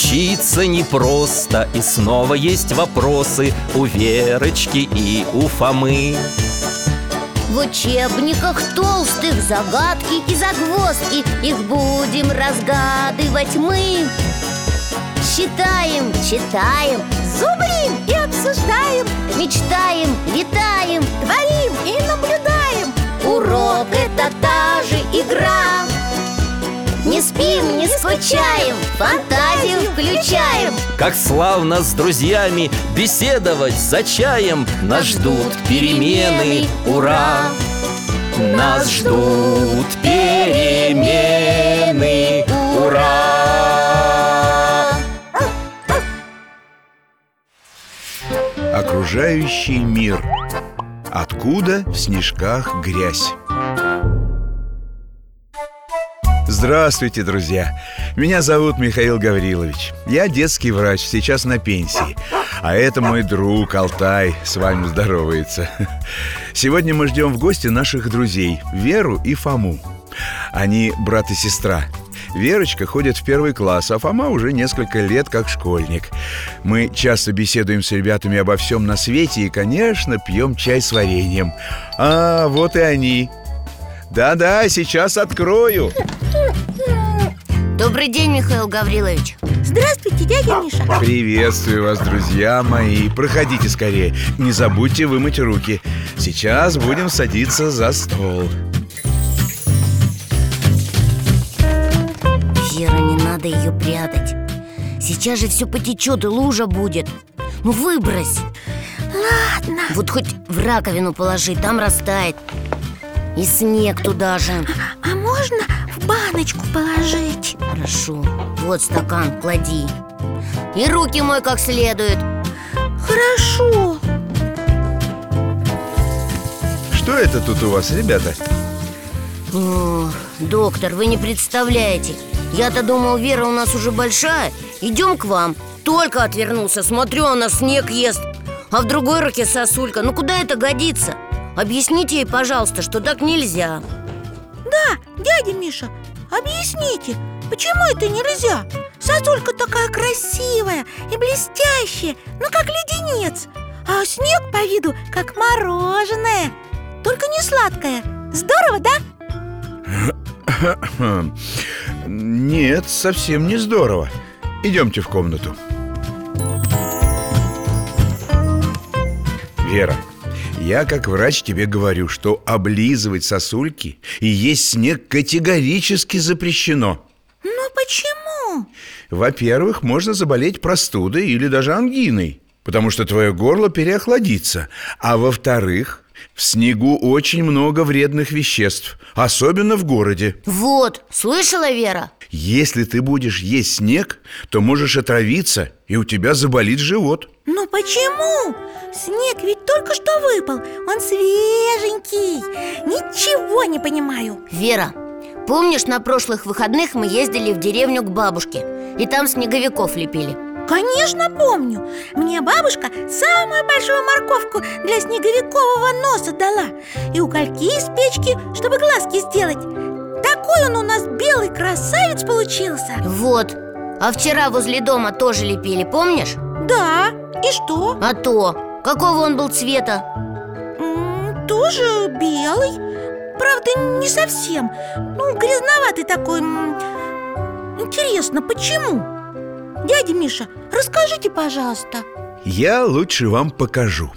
Учиться непросто И снова есть вопросы У Верочки и у Фомы. В учебниках толстых загадки и загвоздки Их будем разгадывать мы. Считаем, читаем, зубрим и обсуждаем Мечтаем, летаем, творим и наблюдаем. Урок — это та же игра Не спим, не скучаем, фантазию включаем. Как славно с друзьями Беседовать за чаем. Нас ждут перемены, ура! Нас ждут перемены, ура! Окружающий мир. Откуда в снежках грязь? Здравствуйте, друзья! Меня зовут Михаил Гаврилович Я детский врач, сейчас на пенсии А это мой друг Алтай С вами здоровается Сегодня мы ждем в гости наших друзей Веру и Фому Они брат и сестра Верочка ходит в первый класс, а Фома уже несколько лет как школьник. Мы часто беседуем с ребятами обо всем на свете и, конечно, пьем чай с вареньем. А, вот и они. Да-да, сейчас открою. Добрый день, Михаил Гаврилович Здравствуйте, дядя Миша Приветствую вас, друзья мои. Проходите скорее. Не забудьте вымыть руки. Сейчас будем садиться за стол. Вера, не надо ее прятать Сейчас же все потечет и лужа будет Ну выбрось Ладно Вот хоть в раковину положи, там растает И снег туда же баночку положить? Хорошо, вот стакан, клади. И руки мой как следует. Хорошо. Что это тут у вас, ребята? О, Доктор, вы не представляете. Я-то думал, Вера у нас уже большая. Идем к вам. Только отвернулся, смотрю, она снег ест. А в другой руке сосулька. Ну куда это годится? Объясните ей, пожалуйста, что так нельзя Да, дядя Миша, объясните, почему это нельзя? Сосулька такая красивая и блестящая, ну как леденец А снег по виду как мороженое Только не сладкое Здорово, да? Нет, совсем не здорово. Идемте в комнату. Вера, я как врач тебе говорю, что облизывать сосульки и есть снег категорически запрещено. Ну почему? Во-первых, можно заболеть простудой или даже ангиной, потому что твое горло переохладится. А во-вторых, в снегу очень много вредных веществ, особенно в городе. Вот, слышала, Вера? Если ты будешь есть снег, то можешь отравиться, и у тебя заболит живот. Ну почему? Снег ведь только что выпал. Он свеженький. Ничего не понимаю. Вера, помнишь, на прошлых выходных мы ездили в деревню к бабушке? И там снеговиков лепили. Конечно помню. Мне бабушка самую большую морковку для снеговикового носа дала. И угольки из печки, чтобы глазки сделать Такой он у нас белый красавец получился Вот, а вчера возле дома тоже лепили, помнишь? Да, и что? А то, какого он был цвета? М, Тоже белый Правда, не совсем Ну, грязноватый такой м. Интересно, почему? Дядя Миша, расскажите, пожалуйста Я лучше вам покажу.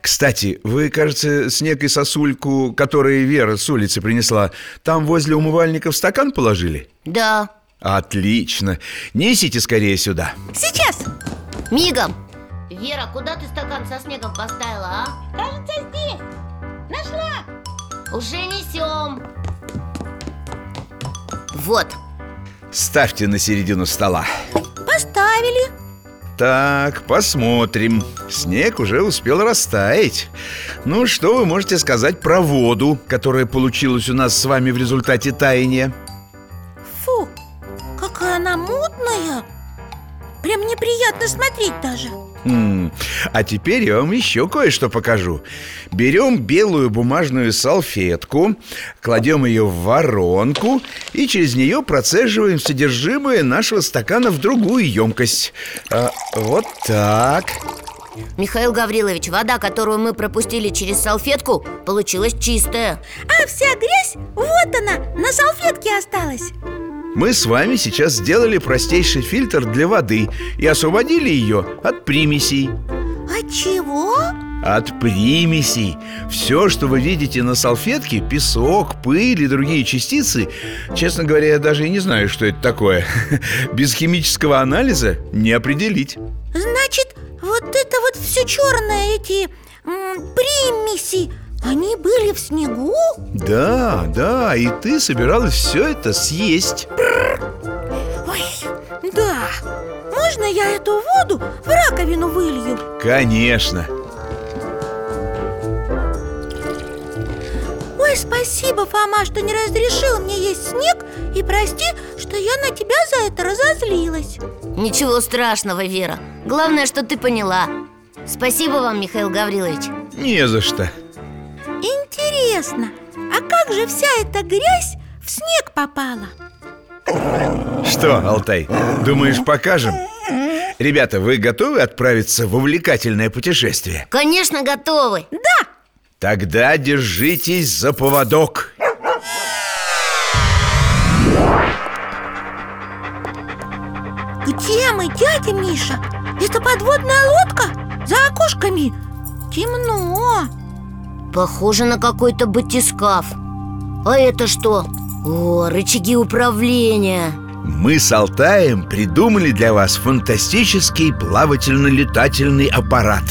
Кстати, вы, кажется, снег и сосульку, которые Вера с улицы принесла, там возле умывальника в стакан положили? Да, Отлично. Несите скорее сюда. Сейчас мигом Вера, куда ты стакан со снегом поставила, а? Кажется, здесь Нашла Уже несем Вот, Ставьте на середину стола. Поставили Так, посмотрим. Снег уже успел растаять. Ну, что вы можете сказать про воду, которая получилась у нас с вами в результате таяния? А теперь я вам еще кое-что покажу. Берем белую бумажную салфетку Кладем ее в воронку И через нее процеживаем содержимое нашего стакана в другую емкость. А, Вот так. Михаил Гаврилович, вода, которую мы пропустили через салфетку, получилась чистая. А вся грязь, вот она, на салфетке осталась Мы с вами сейчас сделали простейший фильтр для воды И освободили ее от примесей. От чего? От примесей. Все, что вы видите на салфетке Песок, пыль и другие частицы Честно говоря, я даже и не знаю, что это такое. Без химического анализа не определить. Значит, вот это вот все черное, эти примеси Они были в снегу? Да, да, и ты собиралась все это съесть. Ой, да. Можно я эту воду в раковину вылью? Конечно. Ой, спасибо, Фома, что не разрешил мне есть снег. И прости, что я на тебя за это разозлилась. Ничего страшного, Вера. Главное, что ты поняла. Спасибо вам, Михаил Гаврилович. Не за что Интересно, а как же вся эта грязь в снег попала? Что, Алтай, думаешь, покажем? Ребята, вы готовы отправиться в увлекательное путешествие? Конечно, готовы Да, Тогда держитесь за поводок где мы, дядя Миша? Это подводная лодка? За окошками темно Похоже на какой-то батискаф А это что? О, рычаги управления Мы с Алтаем придумали для вас фантастический плавательно-летательный аппарат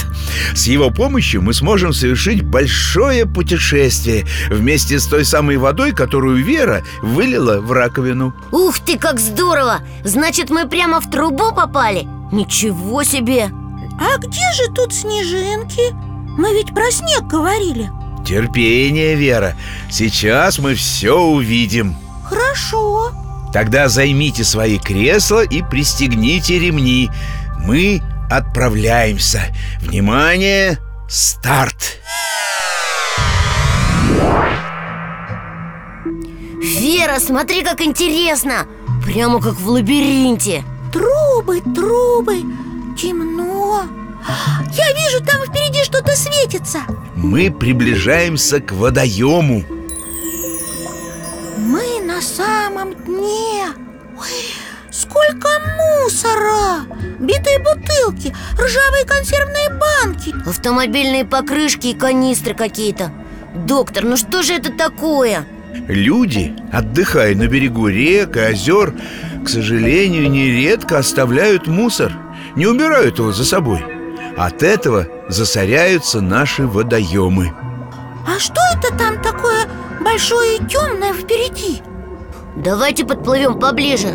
С его помощью мы сможем совершить большое путешествие Вместе с той самой водой, которую Вера вылила в раковину Ух ты, как здорово! Значит, мы прямо в трубу попали? Ничего себе! А где же тут снежинки? Мы ведь про снег говорили. Терпение, Вера. Сейчас мы все увидим. Хорошо. Тогда займите свои кресла и пристегните ремни. Мы отправляемся. Внимание! Старт! Вера, смотри, как интересно! Прямо как в лабиринте. Трубы, трубы, темно Я вижу, там впереди что-то светится. Мы приближаемся к водоему. Мы на самом дне. Ой, сколько мусора! Битые бутылки, ржавые консервные банки. Автомобильные покрышки и канистры какие-то. Доктор, ну что же это такое? Люди, отдыхая на берегу рек и озер К сожалению, нередко оставляют мусор Не убирают его за собой От этого засоряются наши водоемы. А что это там такое большое и темное впереди? Давайте подплывем поближе.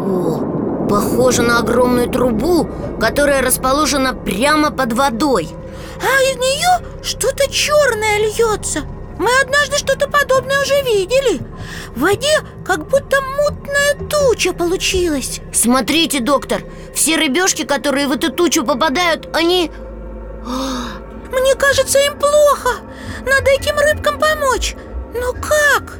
О, похоже на огромную трубу, которая расположена прямо под водой. А из нее что-то черное льется Мы однажды что-то подобное уже видели. В воде как будто мутная туча получилась. Смотрите, доктор, все рыбешки, которые в эту тучу попадают, они... Мне кажется, им плохо. Надо этим рыбкам помочь. Но как?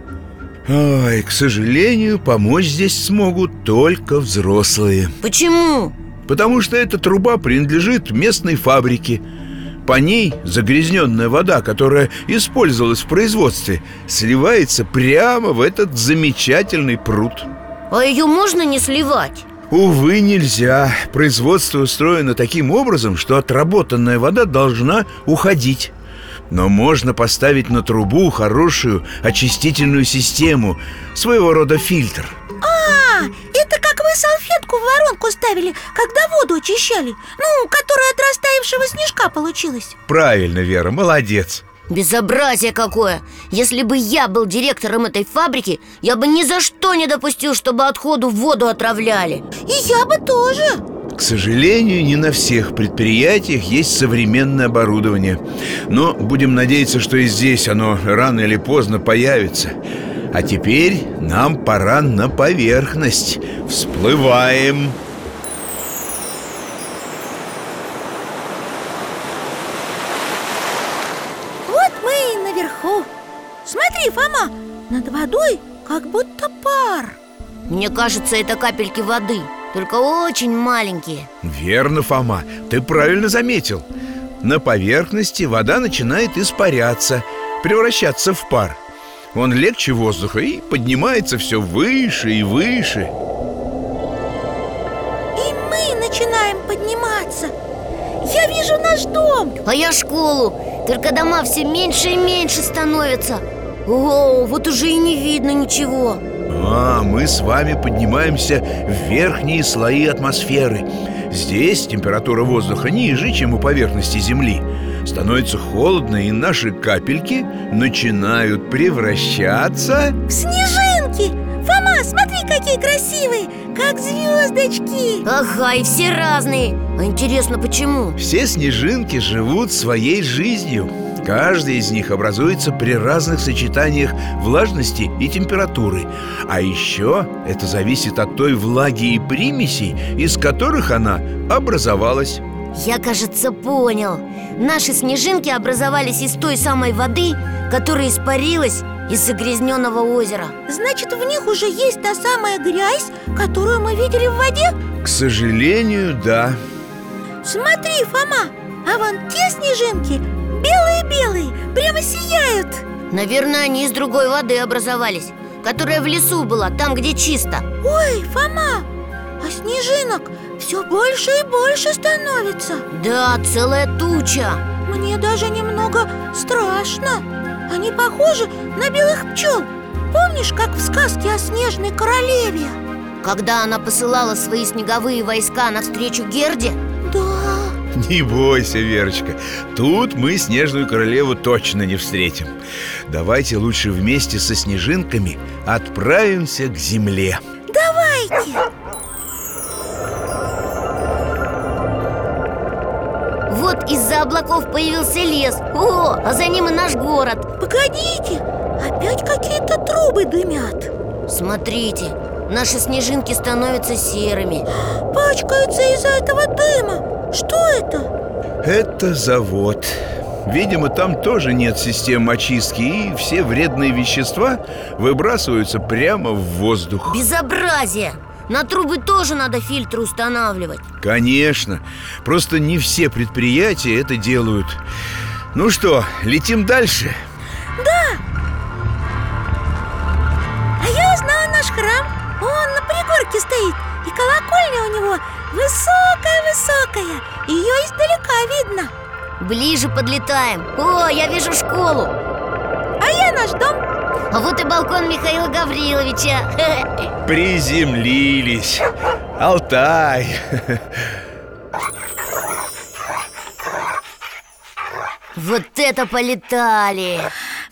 Ой, к сожалению, помочь здесь смогут только взрослые. Почему? Потому что эта труба принадлежит местной фабрике По ней загрязненная вода, которая использовалась в производстве Сливается прямо в этот замечательный пруд. А ее можно не сливать? Увы, нельзя. Производство устроено таким образом, что отработанная вода должна уходить. Но можно поставить на трубу хорошую очистительную систему Своего рода фильтр А, это как вы салфетку в воронку ставили, когда воду очищали. Ну, которая от растаявшего снежка получилась. Правильно, Вера, молодец. Безобразие какое! Если бы я был директором этой фабрики, я бы ни за что не допустил, чтобы отходу воду отравляли. И я бы тоже. К сожалению, не на всех предприятиях есть современное оборудование. Но будем надеяться, что и здесь оно рано или поздно появится А теперь нам пора на поверхность. Всплываем. Вот мы и наверху. Смотри, Фома, над водой как будто пар. Мне кажется, это капельки воды Только очень маленькие. Верно, Фома, ты правильно заметил. На поверхности вода начинает испаряться Превращаться в пар Он легче воздуха и поднимается все выше и выше. И мы начинаем подниматься. Я вижу наш дом. А я школу. Только дома все меньше и меньше становятся. О, вот уже и не видно ничего. А, мы с вами поднимаемся в верхние слои атмосферы. Здесь температура воздуха ниже, чем у поверхности Земли Становится холодно, и наши капельки начинают превращаться. В снежинки! Фома, смотри, какие красивые! Как звездочки! Ага, и все разные. А интересно, почему? Все снежинки живут своей жизнью. Каждая из них образуется при разных сочетаниях влажности и температуры. А еще это зависит от той влаги и примесей, из которых она образовалась Я, кажется, понял. Наши снежинки образовались из той самой воды, которая испарилась из загрязненного озера. Значит, в них уже есть та самая грязь, которую мы видели в воде? К сожалению, да. Смотри, Фома, а вон те снежинки белые-белые, прямо сияют. Наверное, они из другой воды образовались Которая в лесу была, там, где чисто. Ой, Фома, а снежинок все больше и больше становится. Да, целая туча. Мне даже немного страшно. Они похожи на белых пчел Помнишь, как в сказке о снежной королеве? Когда она посылала свои снеговые войска навстречу Герде? Да, Не бойся, Верочка. Тут мы снежную королеву точно не встретим. Давайте лучше вместе со снежинками отправимся к земле из-за облаков появился лес. О, а за ним и наш город. Погодите, опять какие-то трубы дымят. Смотрите, наши снежинки становятся серыми. Пачкаются из-за этого дыма. Что это? Это завод. Видимо, там тоже нет систем очистки И все вредные вещества выбрасываются прямо в воздух. Безобразие! На трубы тоже надо фильтры устанавливать. Конечно. Просто не все предприятия это делают. Ну что, летим дальше? А я узнала наш храм. Он на пригорке стоит. И колокольня у него высокая-высокая. Ее издалека видно. Ближе подлетаем. О, я вижу школу. А я наш дом А вот и балкон Михаила Гавриловича. Приземлились. Алтай. Вот это полетали.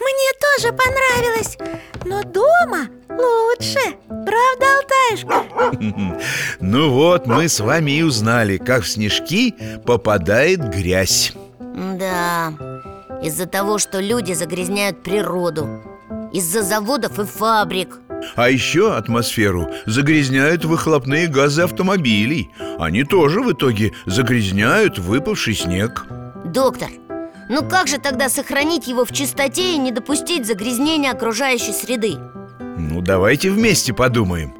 Мне тоже понравилось. Но дома лучше. Правда, Алтаюшка? Ну вот, мы с вами и узнали, как в снежки попадает грязь. Да, из-за того, что люди загрязняют природу Из-за заводов и фабрик. А еще атмосферу загрязняют выхлопные газы автомобилей. Они тоже в итоге загрязняют выпавший снег. Доктор, ну как же тогда сохранить его в чистоте и не допустить загрязнения окружающей среды? Ну, давайте вместе подумаем.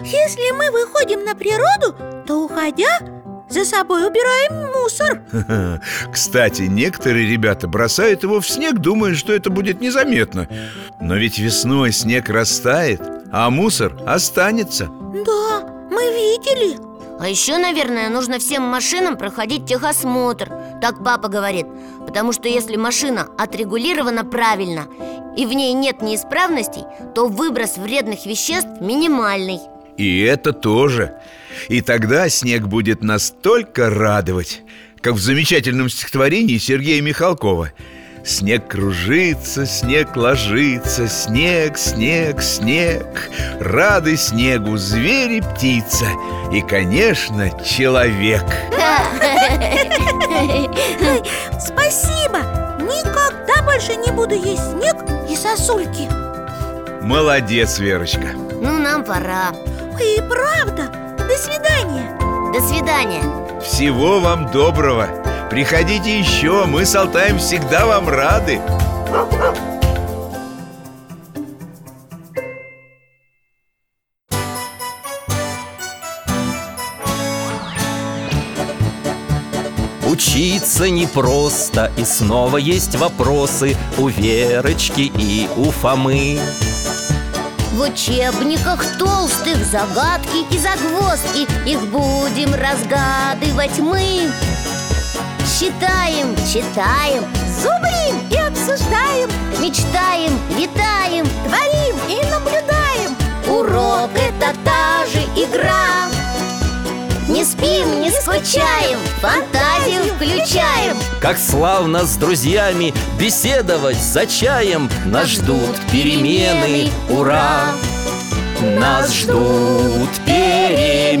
Если мы выходим на природу, то, уходя, за собой убираем мусор. Кстати, некоторые ребята бросают его в снег, думая, что это будет незаметно. Но ведь весной снег растает, а мусор останется. Да, мы видели. А еще, наверное, нужно всем машинам проходить техосмотр. Так папа говорит. Потому что если машина отрегулирована правильно И в ней нет неисправностей То выброс вредных веществ минимальный. И это тоже. И тогда снег будет настолько радовать Как в замечательном стихотворении Сергея Михалкова. Снег кружится, снег ложится Снег, снег, снег. Рады снегу звери, птица И, конечно, человек Спасибо! Никогда больше не буду есть снег и сосульки. Молодец, Верочка. Ну, нам пора. И правда! До свидания! До свидания Всего вам доброго. Приходите еще, мы с Алтаем всегда вам рады. Учиться непросто И снова есть вопросы У Верочки и у Фомы В учебниках толстых загадки и загвоздки. Их будем разгадывать мы. Считаем, читаем, Зубрим и обсуждаем. Мечтаем, летаем Творим и наблюдаем. Урок — это та же игра Не спим, не скучаем, фантазию включаем. Как славно с друзьями беседовать за чаем. Нас ждут перемены, ура! Нас ждут перемены,